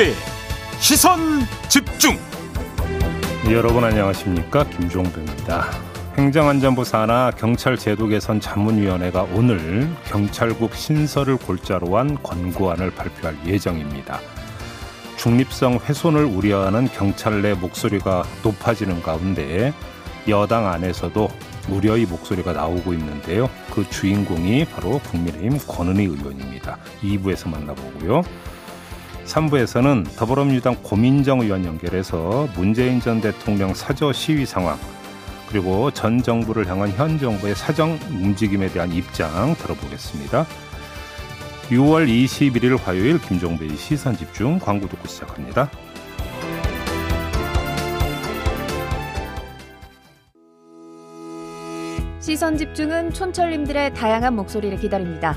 김종배 시선 집중. 여러분 안녕하십니까 김종배입니다. 행정안전부 산하 경찰 제도 개선 자문위원회가 오늘 경찰국 신설을 골자로 한 권고안을 발표할 예정입니다. 중립성 훼손을 우려하는 경찰 내 목소리가 높아지는 가운데 여당 안에서도 우려의 목소리가 나오고 있는데요. 그 주인공이 바로 국민의힘 권은희 의원입니다. 2부에서 만나보고요. 3부에서는 더불어민주당 고민정 의원 연결해서 문재인 전 대통령 사저 시위 상황 그리고 전 정부를 향한 현 정부의 사정 움직임에 대한 입장 들어보겠습니다. 6월 21일 화요일 김종배의 시선 집중 광고 듣고 시작합니다. 시선 집중은 촌철님들의 다양한 목소리를 기다립니다.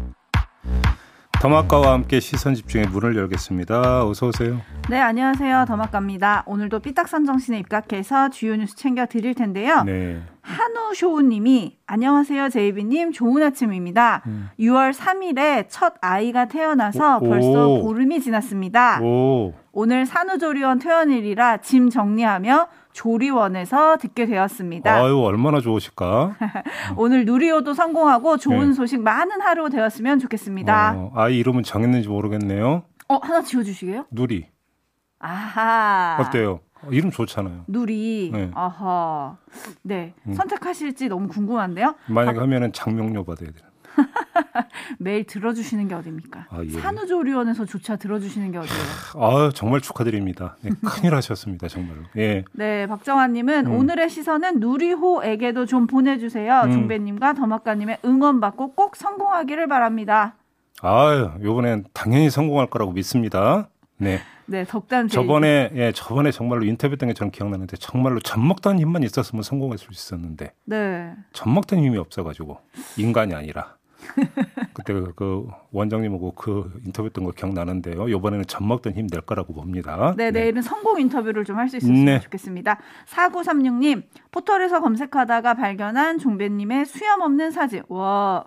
더마카와 함께 시선 집중의 문을 열겠습니다. 어서 오세요. 네, 안녕하세요. 더마카입니다. 오늘도 삐딱선 정신에 입각해서 주요 뉴스 챙겨 드릴 텐데요. 네. 한우쇼우님이 안녕하세요, 제이비님. 좋은 아침입니다. 음. 6월 3일에 첫 아이가 태어나서 오, 벌써 오. 보름이 지났습니다. 오, 오늘 산후조리원 퇴원일이라 짐 정리하며 조리원에서 듣게 되었습니다. 아유 얼마나 좋으실까? 오늘 누리호도 성공하고 좋은 네. 소식 많은 하루 되었으면 좋겠습니다. 어, 아이 이름은 정했는지 모르겠네요. 어, 하나 지워주시게요? 누리 아하. 어때요? 어, 이름 좋잖아요. 누리. 네. 아하. 네. 음. 선택하실지 너무 궁금한데요. 만약에 하면은 장명료 받아야 돼요. 매일 들어주시는 게 어딥니까? 아, 예. 산후조리원에서 조차 들어주시는 게 어디예요? 아 정말 축하드립니다. 네, 큰일 하셨습니다 정말로. 예. 네, 박정환님은 음. 오늘의 시선은 누리호에게도 좀 보내주세요. 음. 중배님과 더마카님의 응원 받고 꼭 성공하기를 바랍니다. 아유 이번엔 당연히 성공할 거라고 믿습니다. 네. 네, 덕담. 저번에 예 저번에 정말로 인터뷰 때 저는 기억나는데 정말로 젖먹던 힘만 있었으면 성공할 수 있었는데 네. 젖먹던 힘이 없어 가지고 인간이 아니라 그때 그- 그 원장님하고 그 인터뷰했던 거 기억나는데요. 이번에는 젖먹던 힘 낼 거라고 봅니다. 네, 내일은 성공 인터뷰를 좀 할 수 있었으면 네. 좋겠습니다. 4936님, 포털에서 검색하다가 발견한 종배님의 수염 없는 사진. 와,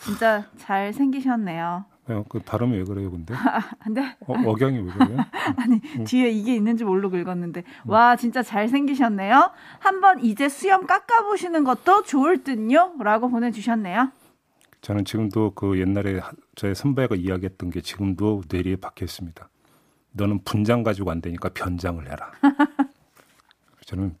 진짜 잘 생기셨네요. 어, 그 발음이 왜 그래요, 근데? 근데 어, 억양이 왜 그래요? 아니 음. 뒤에 이게 있는지 모르고 읽었는데 와 진짜 잘 생기셨네요. 한번 이제 수염 깎아 보시는 것도 좋을 듯요.라고 보내주셨네요. 저는 지금도 그 옛날에 하- 저의 선배가 이야기했던 게 지금도 뇌리에 박혀 있습니다. 너는 분장 가지고 안 되니까 변장을 해라. 저는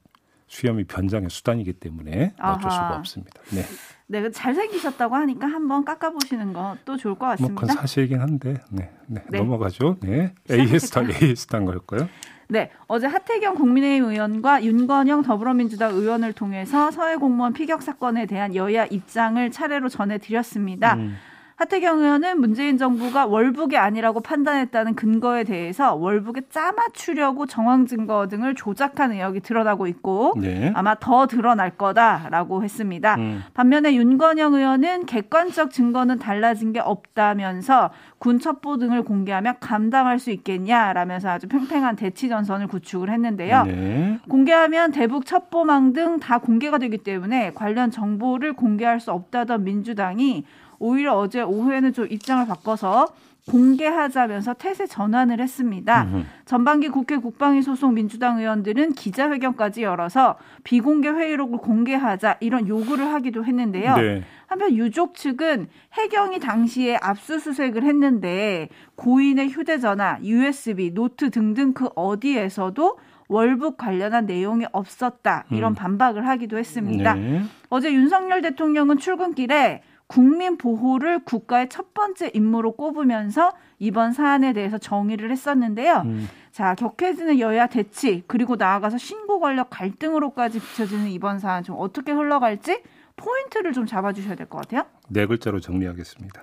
수염이 변장의 수단이기 때문에 어쩔 수가 아하. 없습니다. 네. 네, 잘 생기셨다고 하니까 한번 깎아 보시는 것도 좋을 것뭐 같습니다. 그건 사실이긴 한데, 네, 네. 네. 넘어가죠. 네, AS당 AS당 갈까요? 네, 어제 하태경 국민의힘 의원과 윤건영 더불어민주당 의원을 통해서 서해 공무원 피격 사건에 대한 여야 입장을 차례로 전해드렸습니다. 음, 하태경 의원은 문재인 정부가 월북이 아니라고 판단했다는 근거에 대해서 월북에 짜맞추려고 정황 증거 등을 조작한 의혹이 드러나고 있고 네. 아마 더 드러날 거다라고 했습니다. 음, 반면에 윤건영 의원은 객관적 증거는 달라진 게 없다면서 군 첩보 등을 공개하며 감당할 수 있겠냐라면서 아주 팽팽한 대치 전선을 구축을 했는데요. 네. 공개하면 대북 첩보망 등 다 공개가 되기 때문에 관련 정보를 공개할 수 없다던 민주당이 오히려 어제 오후에는 좀 입장을 바꿔서 공개하자면서 태세 전환을 했습니다. 음흠. 전반기 국회 국방위 소속 민주당 의원들은 기자회견까지 열어서 비공개 회의록을 공개하자 이런 요구를 하기도 했는데요. 네. 한편 유족 측은 해경이 당시에 압수수색을 했는데 고인의 휴대전화, USB, 노트 등등 그 어디에서도 월북 관련한 내용이 없었다 이런 음. 반박을 하기도 했습니다. 네. 어제 윤석열 대통령은 출근길에 국민 보호를 국가의 첫 번째 임무로 꼽으면서 이번 사안에 대해서 정의를 했었는데요. 음, 자, 격해지는 여야 대치 그리고 나아가서 신고 권력 갈등으로까지 비춰지는 이번 사안 좀 어떻게 흘러갈지 포인트를 좀 잡아주셔야 될 것 같아요. 네 글자로 정리하겠습니다.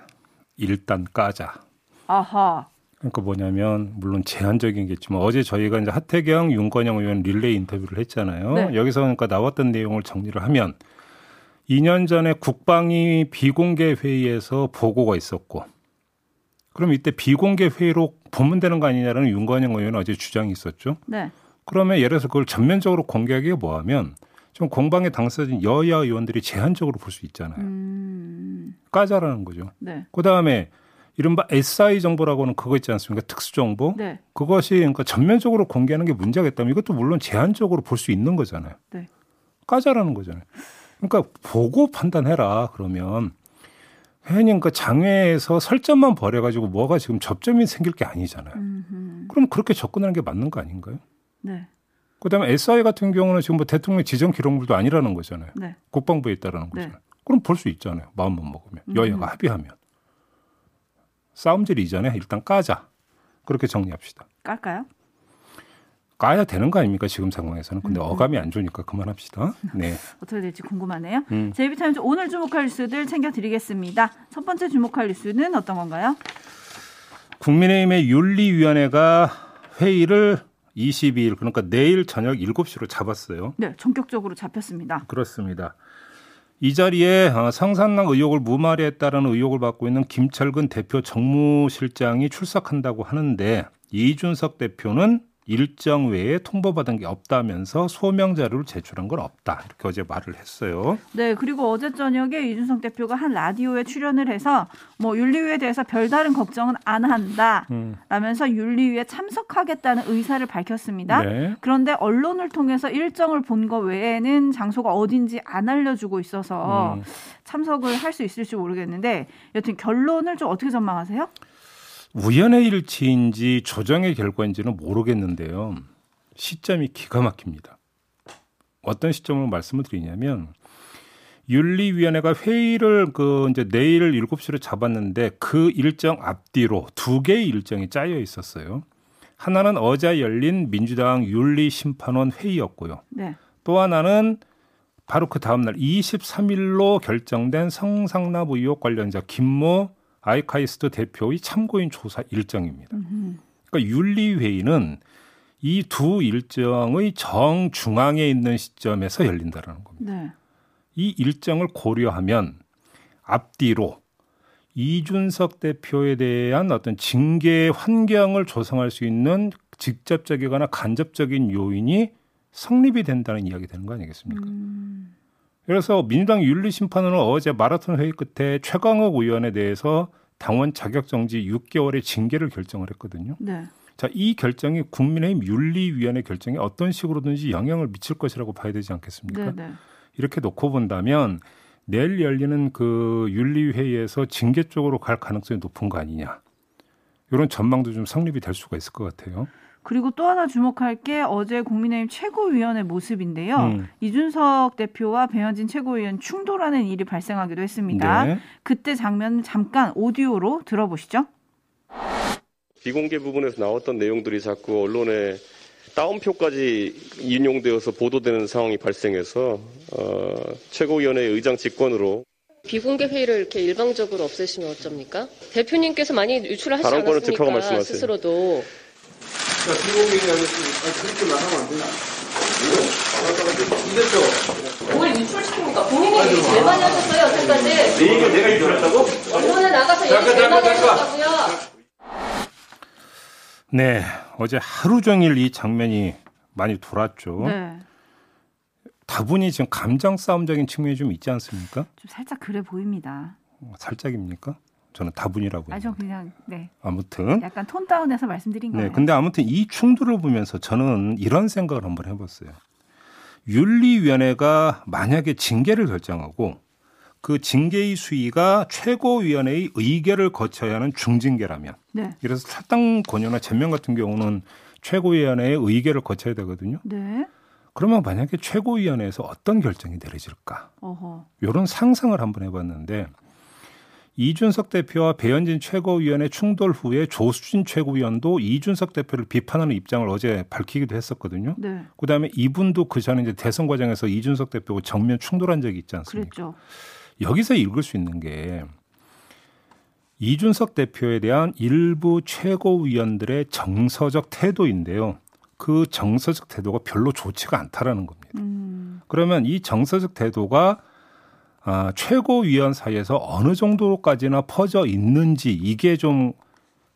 일단 까자. 아하. 그러니까 뭐냐면 물론 제한적인겠지만 어제 저희가 이제 하태경, 윤건영 의원 릴레이 인터뷰를 했잖아요. 네. 여기서 그러니까 나왔던 내용을 정리를 하면 2년 전에 국방위 비공개 회의에서 보고가 있었고 그럼 이때 비공개 회의로 보면 되는 거 아니냐라는 윤건영 의원은 어제 주장이 있었죠. 네. 그러면 예를 들어서 그걸 전면적으로 공개하기가 뭐하면 좀 공방에 당사진 여야 의원들이 제한적으로 볼 수 있잖아요. 음. 까자라는 거죠. 네. 그 다음에 이른바 SI 정보라고는 그거 있지 않습니까? 특수 정보. 네. 그것이 그러니까 전면적으로 공개하는 게 문제가 있다면 이것도 물론 제한적으로 볼 수 있는 거잖아요. 네. 까자라는 거잖아요. 그러니까 보고 판단해라 그러면 괜히 그러니까 장외에서 설전만 벌여가지고 뭐가 지금 접점이 생길 게 아니잖아요. 음흠. 그럼 그렇게 접근하는 게 맞는 거 아닌가요? 네. 그다음에 SI 같은 경우는 지금 뭐 대통령 지정 기록물도 아니라는 거잖아요. 네. 국방부에 있다라는 네. 거잖아요. 그럼 볼 수 있잖아요. 마음만 먹으면 음. 여야가 합의하면 싸움질 이전에 일단 까자 그렇게 정리합시다. 깔까요? 까야 되는 거 아닙니까 지금 상황에서는. 근데 음. 어감이 안 좋으니까 그만합시다. 네. 어떻게 될지 궁금하네요. 음. 제이비타임즈 오늘 주목할 뉴스들 챙겨드리겠습니다. 첫 번째 주목할 뉴스는 어떤 건가요? 국민의힘의 윤리위원회가 회의를 22일 그러니까 내일 저녁 7시로 잡았어요. 네, 전격적으로 잡혔습니다. 그렇습니다. 이 자리에 어, 성산남 의혹을 무마리했다라는 의혹을 받고 있는 김철근 대표 정무실장이 출석한다고 하는데 이준석 대표는 일정 외에 통보받은 게 없다면서 소명 자료를 제출한 건 없다 이렇게 어제 말을 했어요. 네, 그리고 어제 저녁에 이준석 대표가 한 라디오에 출연을 해서 뭐 윤리위에 대해서 별다른 걱정은 안 한다. 음. 라면서 윤리위에 참석하겠다는 의사를 밝혔습니다. 네. 그런데 언론을 통해서 일정을 본 거 외에는 장소가 어딘지 안 알려주고 있어서 음. 참석을 할 수 있을지 모르겠는데 여튼 결론을 좀 어떻게 전망하세요? 우연의 일치인지 조정의 결과인지는 모르겠는데요. 시점이 기가 막힙니다. 어떤 시점으로 말씀을 드리냐면 윤리위원회가 회의를 그 이제 내일 7시로 잡았는데 그 일정 앞뒤로 두 개의 일정이 짜여 있었어요. 하나는 어제 열린 민주당 윤리심판원 회의였고요. 네. 또 하나는 바로 그 다음날 23일로 결정된 성상납 의혹 관련자 김모 아이카이스트 대표의 참고인 조사 일정입니다. 그러니까 윤리회의는 이 두 일정의 정중앙에 있는 시점에서 열린다라는 겁니다. 네. 이 일정을 고려하면 앞뒤로 이준석 대표에 대한 어떤 징계 환경을 조성할 수 있는 직접적이거나 간접적인 요인이 성립이 된다는 이야기 되는 거 아니겠습니까? 음, 그래서 민주당 윤리심판원은 어제 마라톤 회의 끝에 최강욱 의원에 대해서 당원 자격 정지 6개월의 징계를 결정을 했거든요. 네. 자, 이 결정이 국민의힘 윤리위원회 결정에 어떤 식으로든지 영향을 미칠 것이라고 봐야 되지 않겠습니까? 네, 네. 이렇게 놓고 본다면 내일 열리는 그 윤리회의에서 징계 쪽으로 갈 가능성이 높은 거 아니냐. 이런 전망도 좀 성립이 될 수가 있을 것 같아요. 그리고 또 하나 주목할 게 어제 국민의힘 최고위원의 모습인데요. 음. 이준석 대표와 배현진 최고위원 충돌하는 일이 발생하기도 했습니다. 네. 그때 장면 잠깐 오디오로 들어보시죠. 비공개 부분에서 나왔던 내용들이 자꾸 언론에 따옴표까지 인용되어서 보도되는 상황이 발생해서 어, 최고위원회 의장 직권으로 비공개 회의를 이렇게 일방적으로 없애시면 어쩝니까? 대표님께서 많이 유출을 하시지 발언권을 체크하고 않 았습니까? 말씀하세요. 스스로도. 뭘 유출시킵니까? 본인이 얘기 제일 많이 하셨어요, 여태까지. 내 얘기를 내가 유출했다고? 언론에 나가서 얘기 제일 많이 하셨다고요. 네. 어제 하루 종일 이 장면이 많이 돌았죠. 네. 다분히 지금 감정 싸움적인 측면이 좀 있지 않습니까? 좀 살짝 그래 보입니다. 어, 살짝입니까? 저는 다분이라고. 아, 저 해요. 그냥 네. 아무튼 약간 톤 다운해서 말씀드린 거예요. 네, 근데 아무튼 이 충돌을 보면서 저는 이런 생각을 한번 해봤어요. 윤리위원회가 만약에 징계를 결정하고 그 징계의 수위가 최고위원회의 의결을 거쳐야 하는 중징계라면, 네. 그래서 탈당 권유나 전면 같은 경우는 최고위원회의 의결을 거쳐야 되거든요. 네. 그러면 만약에 최고위원회에서 어떤 결정이 내려질까? 어허. 이런 상상을 한번 해봤는데 이준석 대표와 배현진 최고위원의 충돌 후에 조수진 최고위원도 이준석 대표를 비판하는 입장을 어제 밝히기도 했었거든요. 네. 그다음에 이분도 그 전에 이제 대선 과정에서 이준석 대표하고 정면 충돌한 적이 있지 않습니까? 그랬죠. 여기서 읽을 수 있는 게 이준석 대표에 대한 일부 최고위원들의 정서적 태도인데요. 그 정서적 태도가 별로 좋지가 않다라는 겁니다. 음. 그러면 이 정서적 태도가 아, 최고위원 사이에서 어느 정도까지나 퍼져 있는지 이게 좀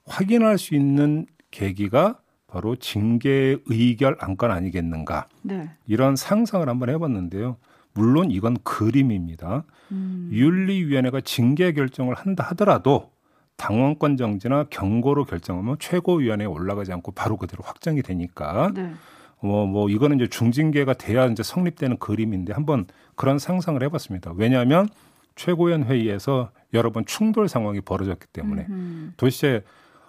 확인할 수 있는 계기가 바로 징계 의결 안건 아니겠는가. 네. 이런 상상을 한번 해봤는데요. 물론 이건 그림입니다. 음. 윤리위원회가 징계 결정을 한다 하더라도 당원권 정지나 경고로 결정하면 최고위원회에 올라가지 않고 바로 그대로 확정이 되니까 네. 뭐, 뭐 이거는 이제 중징계가 돼야 이제 성립되는 그림인데 한번 그런 상상을 해봤습니다. 왜냐하면 최고위원 회의에서 여러 번 충돌 상황이 벌어졌기 때문에 음흠. 도대체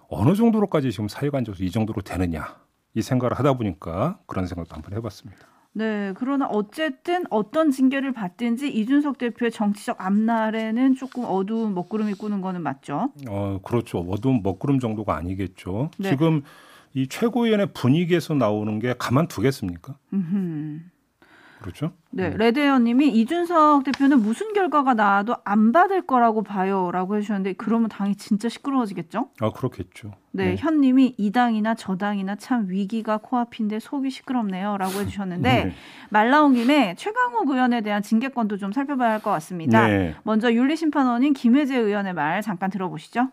어느 정도로까지 지금 사회관적으로 이 정도로 되느냐 이 생각을 하다 보니까 그런 생각도 한번 해봤습니다. 네, 그러나 어쨌든 어떤 징계를 받든지 이준석 대표의 정치적 앞날에는 조금 어두운 먹구름이 꾸는 거는 맞죠? 어, 그렇죠. 어두운 먹구름 정도가 아니겠죠. 네. 지금 이 최고위원회 분위기에서 나오는 게 가만두겠습니까? 음흠. 그렇죠? 네, 네. 레드웨어님이 이준석 대표는 무슨 결과가 나와도 안 받을 거라고 봐요라고 해주셨는데 그러면 당이 진짜 시끄러워지겠죠? 아 그렇겠죠. 네, 네. 현님이 이 당이나 저 당이나 참 위기가 코앞인데 속이 시끄럽네요라고 해주셨는데 네. 말 나온 김에 최강욱 의원에 대한 징계권도 좀 살펴봐야 할 것 같습니다. 네. 먼저 윤리심판원인 김혜재 의원의 말 잠깐 들어보시죠.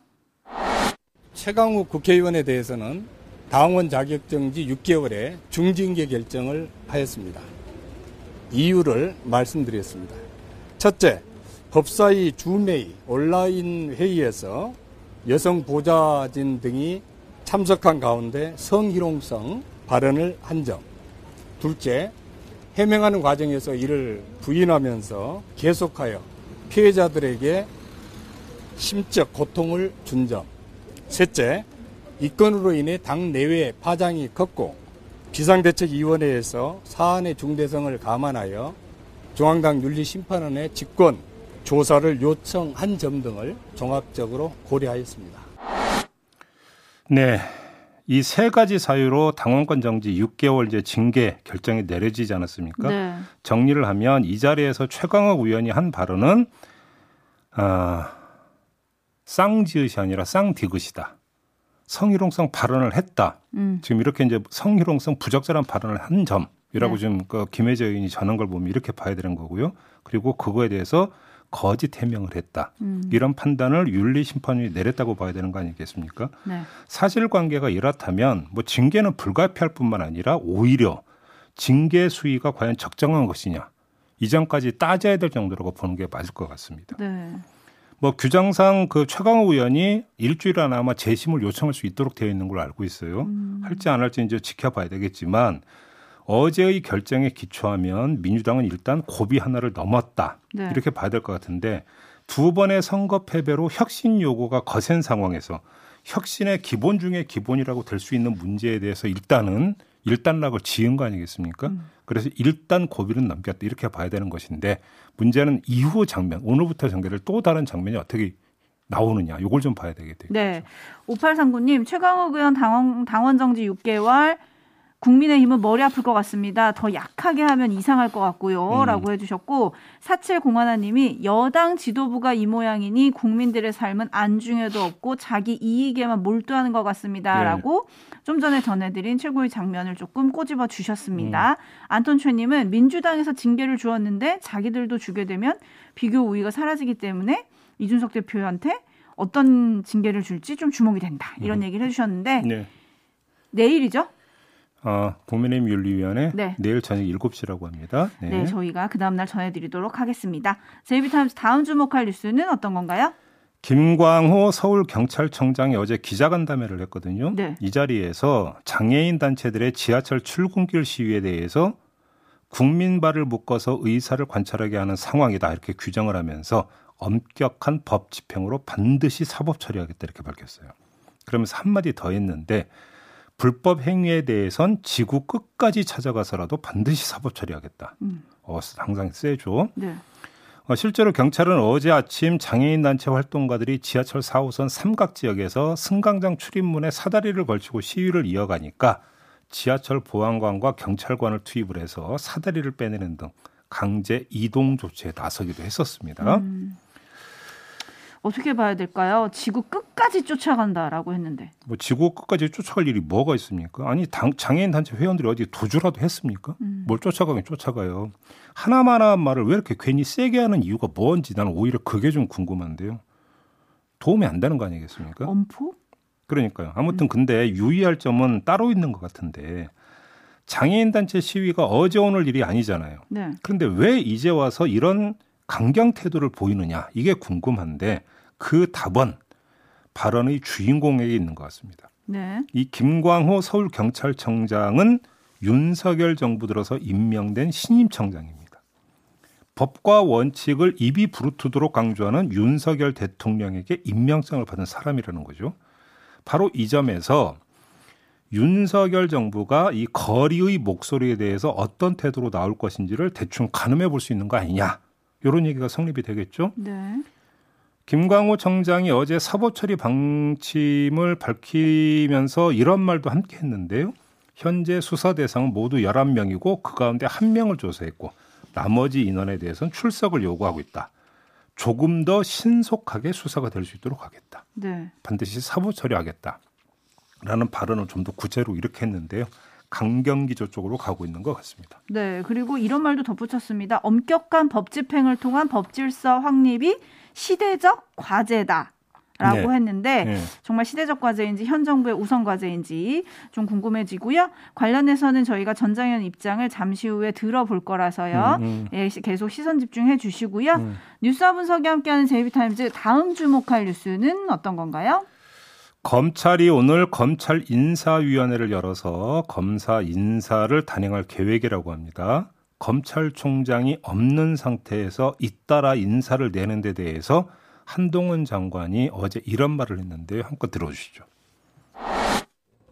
최강욱 국회의원에 대해서는 당원 자격정지 6개월의 중징계 결정을 하였습니다. 이유를 말씀드렸습니다. 첫째, 법사위 주메이 온라인 회의에서 여성 보좌진 등이 참석한 가운데 성희롱성 발언을 한 점. 둘째, 해명하는 과정에서 이를 부인하면서 계속하여 피해자들에게 심적 고통을 준 점. 셋째, 이 건으로 인해 당 내외 파장이 컸고 비상대책위원회에서 사안의 중대성을 감안하여 중앙당 윤리심판원의 직권 조사를 요청한 점 등을 종합적으로 고려하였습니다. 네. 이 세 가지 사유로 당원권 정지 6개월제 징계 결정이 내려지지 않았습니까? 네. 정리를 하면 이 자리에서 최강욱 의원이 한 발언은 아, 쌍지읒이 아니라 쌍디귿이다. 성희롱성 발언을 했다. 음. 지금 이렇게 이제 성희롱성 부적절한 발언을 한 점이라고 네. 지금 그 김혜재 의원이 전한 걸 보면 이렇게 봐야 되는 거고요. 그리고 그거에 대해서 거짓 해명을 했다. 음. 이런 판단을 윤리심판원이 내렸다고 봐야 되는 거 아니겠습니까? 네. 사실관계가 이렇다면 뭐 징계는 불가피할 뿐만 아니라 오히려 징계 수위가 과연 적정한 것이냐 이점까지 따져야 될 정도라고 보는 게 맞을 것 같습니다. 네. 뭐 규정상 그 최강호 의원이 일주일 안에 아마 재심을 요청할 수 있도록 되어 있는 걸로 알고 있어요. 음. 할지 안 할지 이제 지켜봐야 되겠지만 어제의 결정에 기초하면 민주당은 일단 고비 하나를 넘었다. 네. 이렇게 봐야 될 것 같은데 두 번의 선거 패배로 혁신 요구가 거센 상황에서 혁신의 기본 중의 기본이라고 될 수 있는 문제에 대해서 일단은 일단락을 지은 거 아니겠습니까? 음. 그래서 일단 고비는 넘겼다 이렇게 봐야 되는 것인데 문제는 이후 장면 오늘부터 전개를 또 다른 장면이 어떻게 나오느냐 요걸 좀 봐야 되겠대요. 네. 5839님 최강욱 의원 당원 당원 정지 6개월 국민의힘은 머리 아플 것 같습니다. 더 약하게 하면 이상할 것 같고요. 음. 라고 해주셨고, 4701님이 여당 지도부가 이 모양이니 국민들의 삶은 안중에도 없고 자기 이익에만 몰두하는 것 같습니다. 네. 라고 좀 전에 전해드린 최고의 장면을 조금 꼬집어 주셨습니다. 음. 안톤 최님은 민주당에서 징계를 주었는데 자기들도 주게 되면 비교 우위가 사라지기 때문에 이준석 대표한테 어떤 징계를 줄지 좀 주목이 된다. 이런 음. 얘기를 해주셨는데, 네. 내일이죠? 어, 국민의힘 윤리위원회 네. 내일 저녁 7시라고 합니다. 네, 네 저희가 그 다음 날 전해드리도록 하겠습니다. 제이비타임스 다음 주목할 뉴스는 어떤 건가요? 김광호 서울경찰청장이 어제 기자간담회를 했거든요. 네. 이 자리에서 장애인 단체들의 지하철 출근길 시위에 대해서 국민발을 묶어서 의사를 관찰하게 하는 상황이다 이렇게 규정을 하면서 엄격한 법 집행으로 반드시 사법 처리하겠다 이렇게 밝혔어요. 그러면서 한마디 더 했는데 불법 행위에 대해선 지구 끝까지 찾아가서라도 반드시 사법 처리하겠다. 음. 어, 항상 세죠. 네. 어, 실제로 경찰은 어제 아침 장애인 단체 활동가들이 지하철 4호선 삼각 지역에서 승강장 출입문에 사다리를 걸치고 시위를 이어가니까 지하철 보안관과 경찰관을 투입을 해서 사다리를 빼내는 등 강제 이동 조치에 나서기도 했었습니다. 음. 어떻게 봐야 될까요? 지구 끝까지 쫓아간다라고 했는데. 뭐 지구 끝까지 쫓아갈 일이 뭐가 있습니까? 아니 당, 장애인 단체 회원들이 어디 도주라도 했습니까? 음. 뭘 쫓아가긴 쫓아가요. 하나만한 말을 왜 이렇게 괜히 세게 하는 이유가 뭔지 나는 오히려 그게 좀 궁금한데요. 도움이 안 되는 거 아니겠습니까? 엄포? 그러니까요. 아무튼 근데 유의할 점은 따로 있는 것 같은데 장애인 단체 시위가 어제 오늘 일이 아니잖아요. 네. 그런데 왜 이제 와서 이런 강경 태도를 보이느냐 이게 궁금한데 그 답은 발언의 주인공에게 있는 것 같습니다. 네. 이 김광호 서울경찰청장은 윤석열 정부 들어서 임명된 신임 청장입니다. 법과 원칙을 입이 부르트도록 강조하는 윤석열 대통령에게 임명장을 받은 사람이라는 거죠. 바로 이 점에서 윤석열 정부가 이 거리의 목소리에 대해서 어떤 태도로 나올 것인지를 대충 가늠해 볼 수 있는 거 아니냐. 이런 얘기가 성립이 되겠죠. 네. 김광호 청장이 어제 사보 처리 방침을 밝히면서 이런 말도 함께 했는데요. 현재 수사 대상은 모두 11명이고 그 가운데 한 명을 조사했고 나머지 인원에 대해서는 출석을 요구하고 있다. 조금 더 신속하게 수사가 될 수 있도록 하겠다. 네. 반드시 사보 처리하겠다. 라는 발언을 좀 더 구체로 이렇게 했는데요. 강경기조 쪽으로 가고 있는 것 같습니다. 네. 그리고 이런 말도 덧붙였습니다. 엄격한 법 집행을 통한 법 질서 확립이 시대적 과제다. 라고 네. 했는데 네. 정말 시대적 과제인지 현 정부의 우선 과제인지 좀 궁금해지고요. 관련해서는 저희가 전장현 입장을 잠시 후에 들어볼 거라서요. 음, 음. 예, 시- 계속 시선 집중해 주시고요. 음. 뉴스와 분석이 함께하는 제이비타임즈 다음 주목할 뉴스는 어떤 건가요? 검찰이 오늘 검찰 인사위원회를 열어서 검사 인사를 단행할 계획이라고 합니다. 검찰총장이 없는 상태에서 잇따라 인사를 내는 데 대해서 한동훈 장관이 어제 이런 말을 했는데요. 한번 들어주시죠.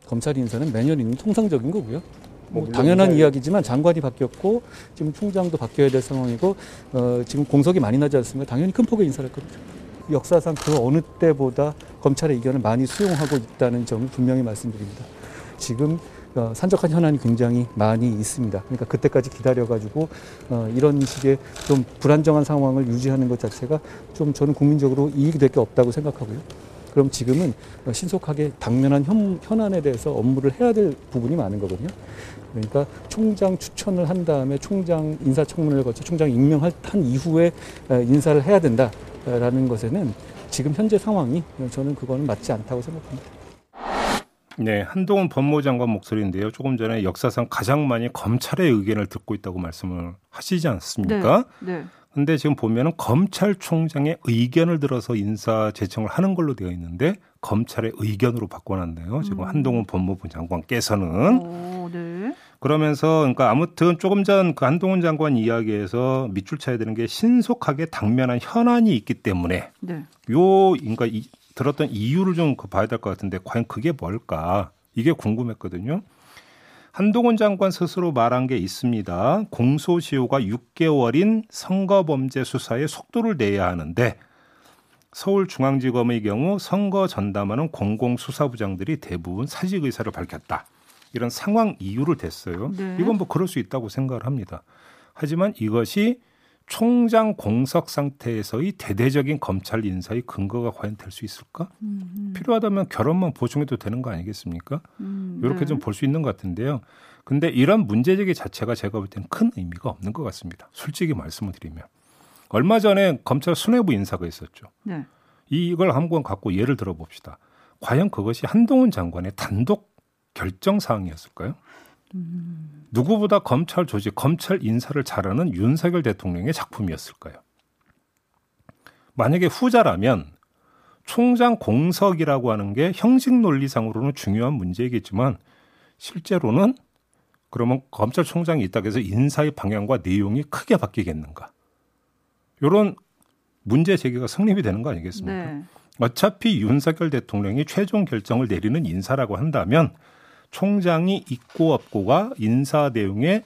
검찰 인사는 매년 있는 통상적인 거고요. 뭐 당연한 이야기지만 장관이 바뀌었고 지금 총장도 바뀌어야 될 상황이고 어, 지금 공석이 많이 나지 않습니까? 당연히 큰 폭의 인사를 할 겁니다. 그 역사상 그 어느 때보다 검찰의 의견을 많이 수용하고 있다는 점을 분명히 말씀드립니다. 지금 어, 산적한 현안이 굉장히 많이 있습니다. 그러니까 그때까지 기다려가지고 어, 이런 식의 좀 불안정한 상황을 유지하는 것 자체가 좀 저는 국민적으로 이익이 될 게 없다고 생각하고요. 그럼 지금은 어, 신속하게 당면한 현, 현안에 대해서 업무를 해야 될 부분이 많은 거거든요. 그러니까 총장 추천을 한 다음에 총장 인사청문회를 거쳐 총장 임명한 한 이후에 어, 인사를 해야 된다라는 것에는 지금 현재 상황이 저는 그거는 맞지 않다고 생각합니다. 네, 한동훈 법무장관 목소리인데요. 조금 전에 역사상 가장 많이 검찰의 의견을 듣고 있다고 말씀을 하시지 않습니까? 네. 근데 지금 보면은 검찰총장의 의견을 들어서 인사 제청을 하는 걸로 되어 있는데 검찰의 의견으로 바꿔놨네요. 지금 음. 한동훈 법무부 장관께서는 오, 네. 그러면서 그러니까 아무튼 조금 전 그 한동훈 장관 이야기에서 밑줄 쳐야 되는 게 신속하게 당면한 현안이 있기 때문에 네. 요 그러니까 이, 들었던 이유를 좀그 봐야 될 것 같은데 과연 그게 뭘까 이게 궁금했거든요. 한동훈 장관 스스로 말한 게 있습니다. 공소시효가 6개월인 선거범죄 수사에 속도를 내야 하는데 서울중앙지검의 경우 선거 전담하는 공공수사부장들이 대부분 사직 의사를 밝혔다. 이런 상황 이유를 댔어요. 네. 이건 뭐 그럴 수 있다고 생각을 합니다. 하지만 이것이 총장 공석 상태에서의 대대적인 검찰 인사의 근거가 과연 될 수 있을까? 음, 필요하다면 결혼만 보충해도 되는 거 아니겠습니까? 음, 이렇게 네. 좀볼 수 있는 것 같은데요. 근데 이런 문제제기 자체가 제가 볼 때는 큰 의미가 없는 것 같습니다. 솔직히 말씀을 드리면. 얼마 전에 검찰 수뇌부 인사가 있었죠. 네. 이걸 한번 갖고 예를 들어 봅시다. 과연 그것이 한동훈 장관의 단독 결정 사항이었을까요? 누구보다 검찰 조직, 검찰 인사를 잘하는 윤석열 대통령의 작품이었을까요? 만약에 후자라면 총장 공석이라고 하는 게 형식 논리상으로는 중요한 문제이겠지만 실제로는 그러면 검찰총장이 있다고 해서 인사의 방향과 내용이 크게 바뀌겠는가? 이런 문제 제기가 성립이 되는 거 아니겠습니까? 네. 어차피 윤석열 대통령이 최종 결정을 내리는 인사라고 한다면 총장이 있고 없고가 인사 내용에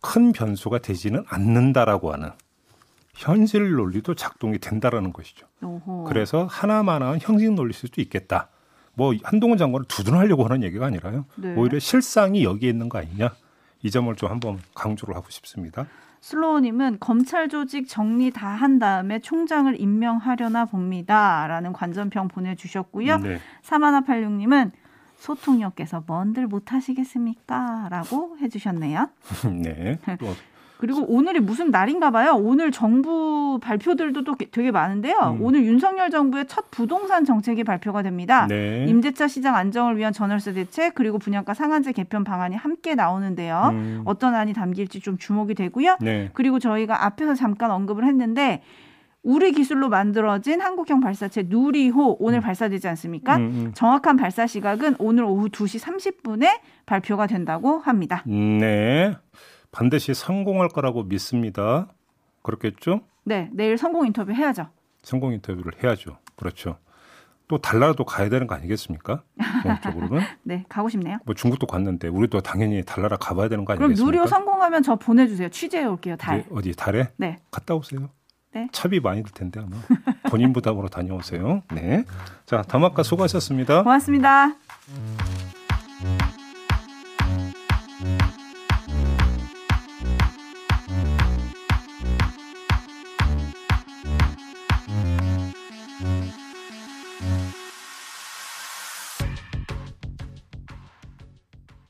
큰 변수가 되지는 않는다라고 하는 현실 논리도 작동이 된다라는 것이죠. 오호. 그래서 하나만한 형식 논리일 수도 있겠다. 뭐 한동훈 장관을 두둔하려고 하는 얘기가 아니라요. 네. 오히려 실상이 여기에 있는 거 아니냐 이 점을 좀 한번 강조를 하고 싶습니다. 슬로우님은 검찰 조직 정리 다 한 다음에 총장을 임명하려나 봅니다.라는 관전평 보내주셨고요. 네. 사마나팔육님은 소통력께서 뭔들 못하시겠습니까? 라고 해주셨네요. 네. 또 그리고 오늘이 무슨 날인가 봐요. 오늘 정부 발표들도 또 되게 많은데요. 음. 오늘 윤석열 정부의 첫 부동산 정책이 발표가 됩니다. 네. 임대차 시장 안정을 위한 전월세 대책 그리고 분양가 상한제 개편 방안이 함께 나오는데요. 음. 어떤 안이 담길지 좀 주목이 되고요. 네. 그리고 저희가 앞에서 잠깐 언급을 했는데 우리 기술로 만들어진 한국형 발사체 누리호 오늘 발사되지 않습니까? 음, 음. 정확한 발사 시각은 오늘 오후 2시 30분에 발표가 된다고 합니다. 네. 반드시 성공할 거라고 믿습니다. 그렇겠죠? 네, 내일 성공 인터뷰 해야죠. 성공 인터뷰를 해야죠. 그렇죠. 또 달나라도 가야 되는 거 아니겠습니까? 공적으로는 네, 가고 싶네요. 뭐 중국도 갔는데 우리도 당연히 달나라 가봐야 되는 거 그럼 아니겠습니까? 누리호 성공하면 저 보내주세요. 취재해 올게요. 달. 네, 어디 달에? 네. 갔다 오세요. 네. 차비 많이 들 텐데 아마 본인 부담으로 다녀오세요. 네. 자, 담화가 수고하셨습니다. 고맙습니다. 음.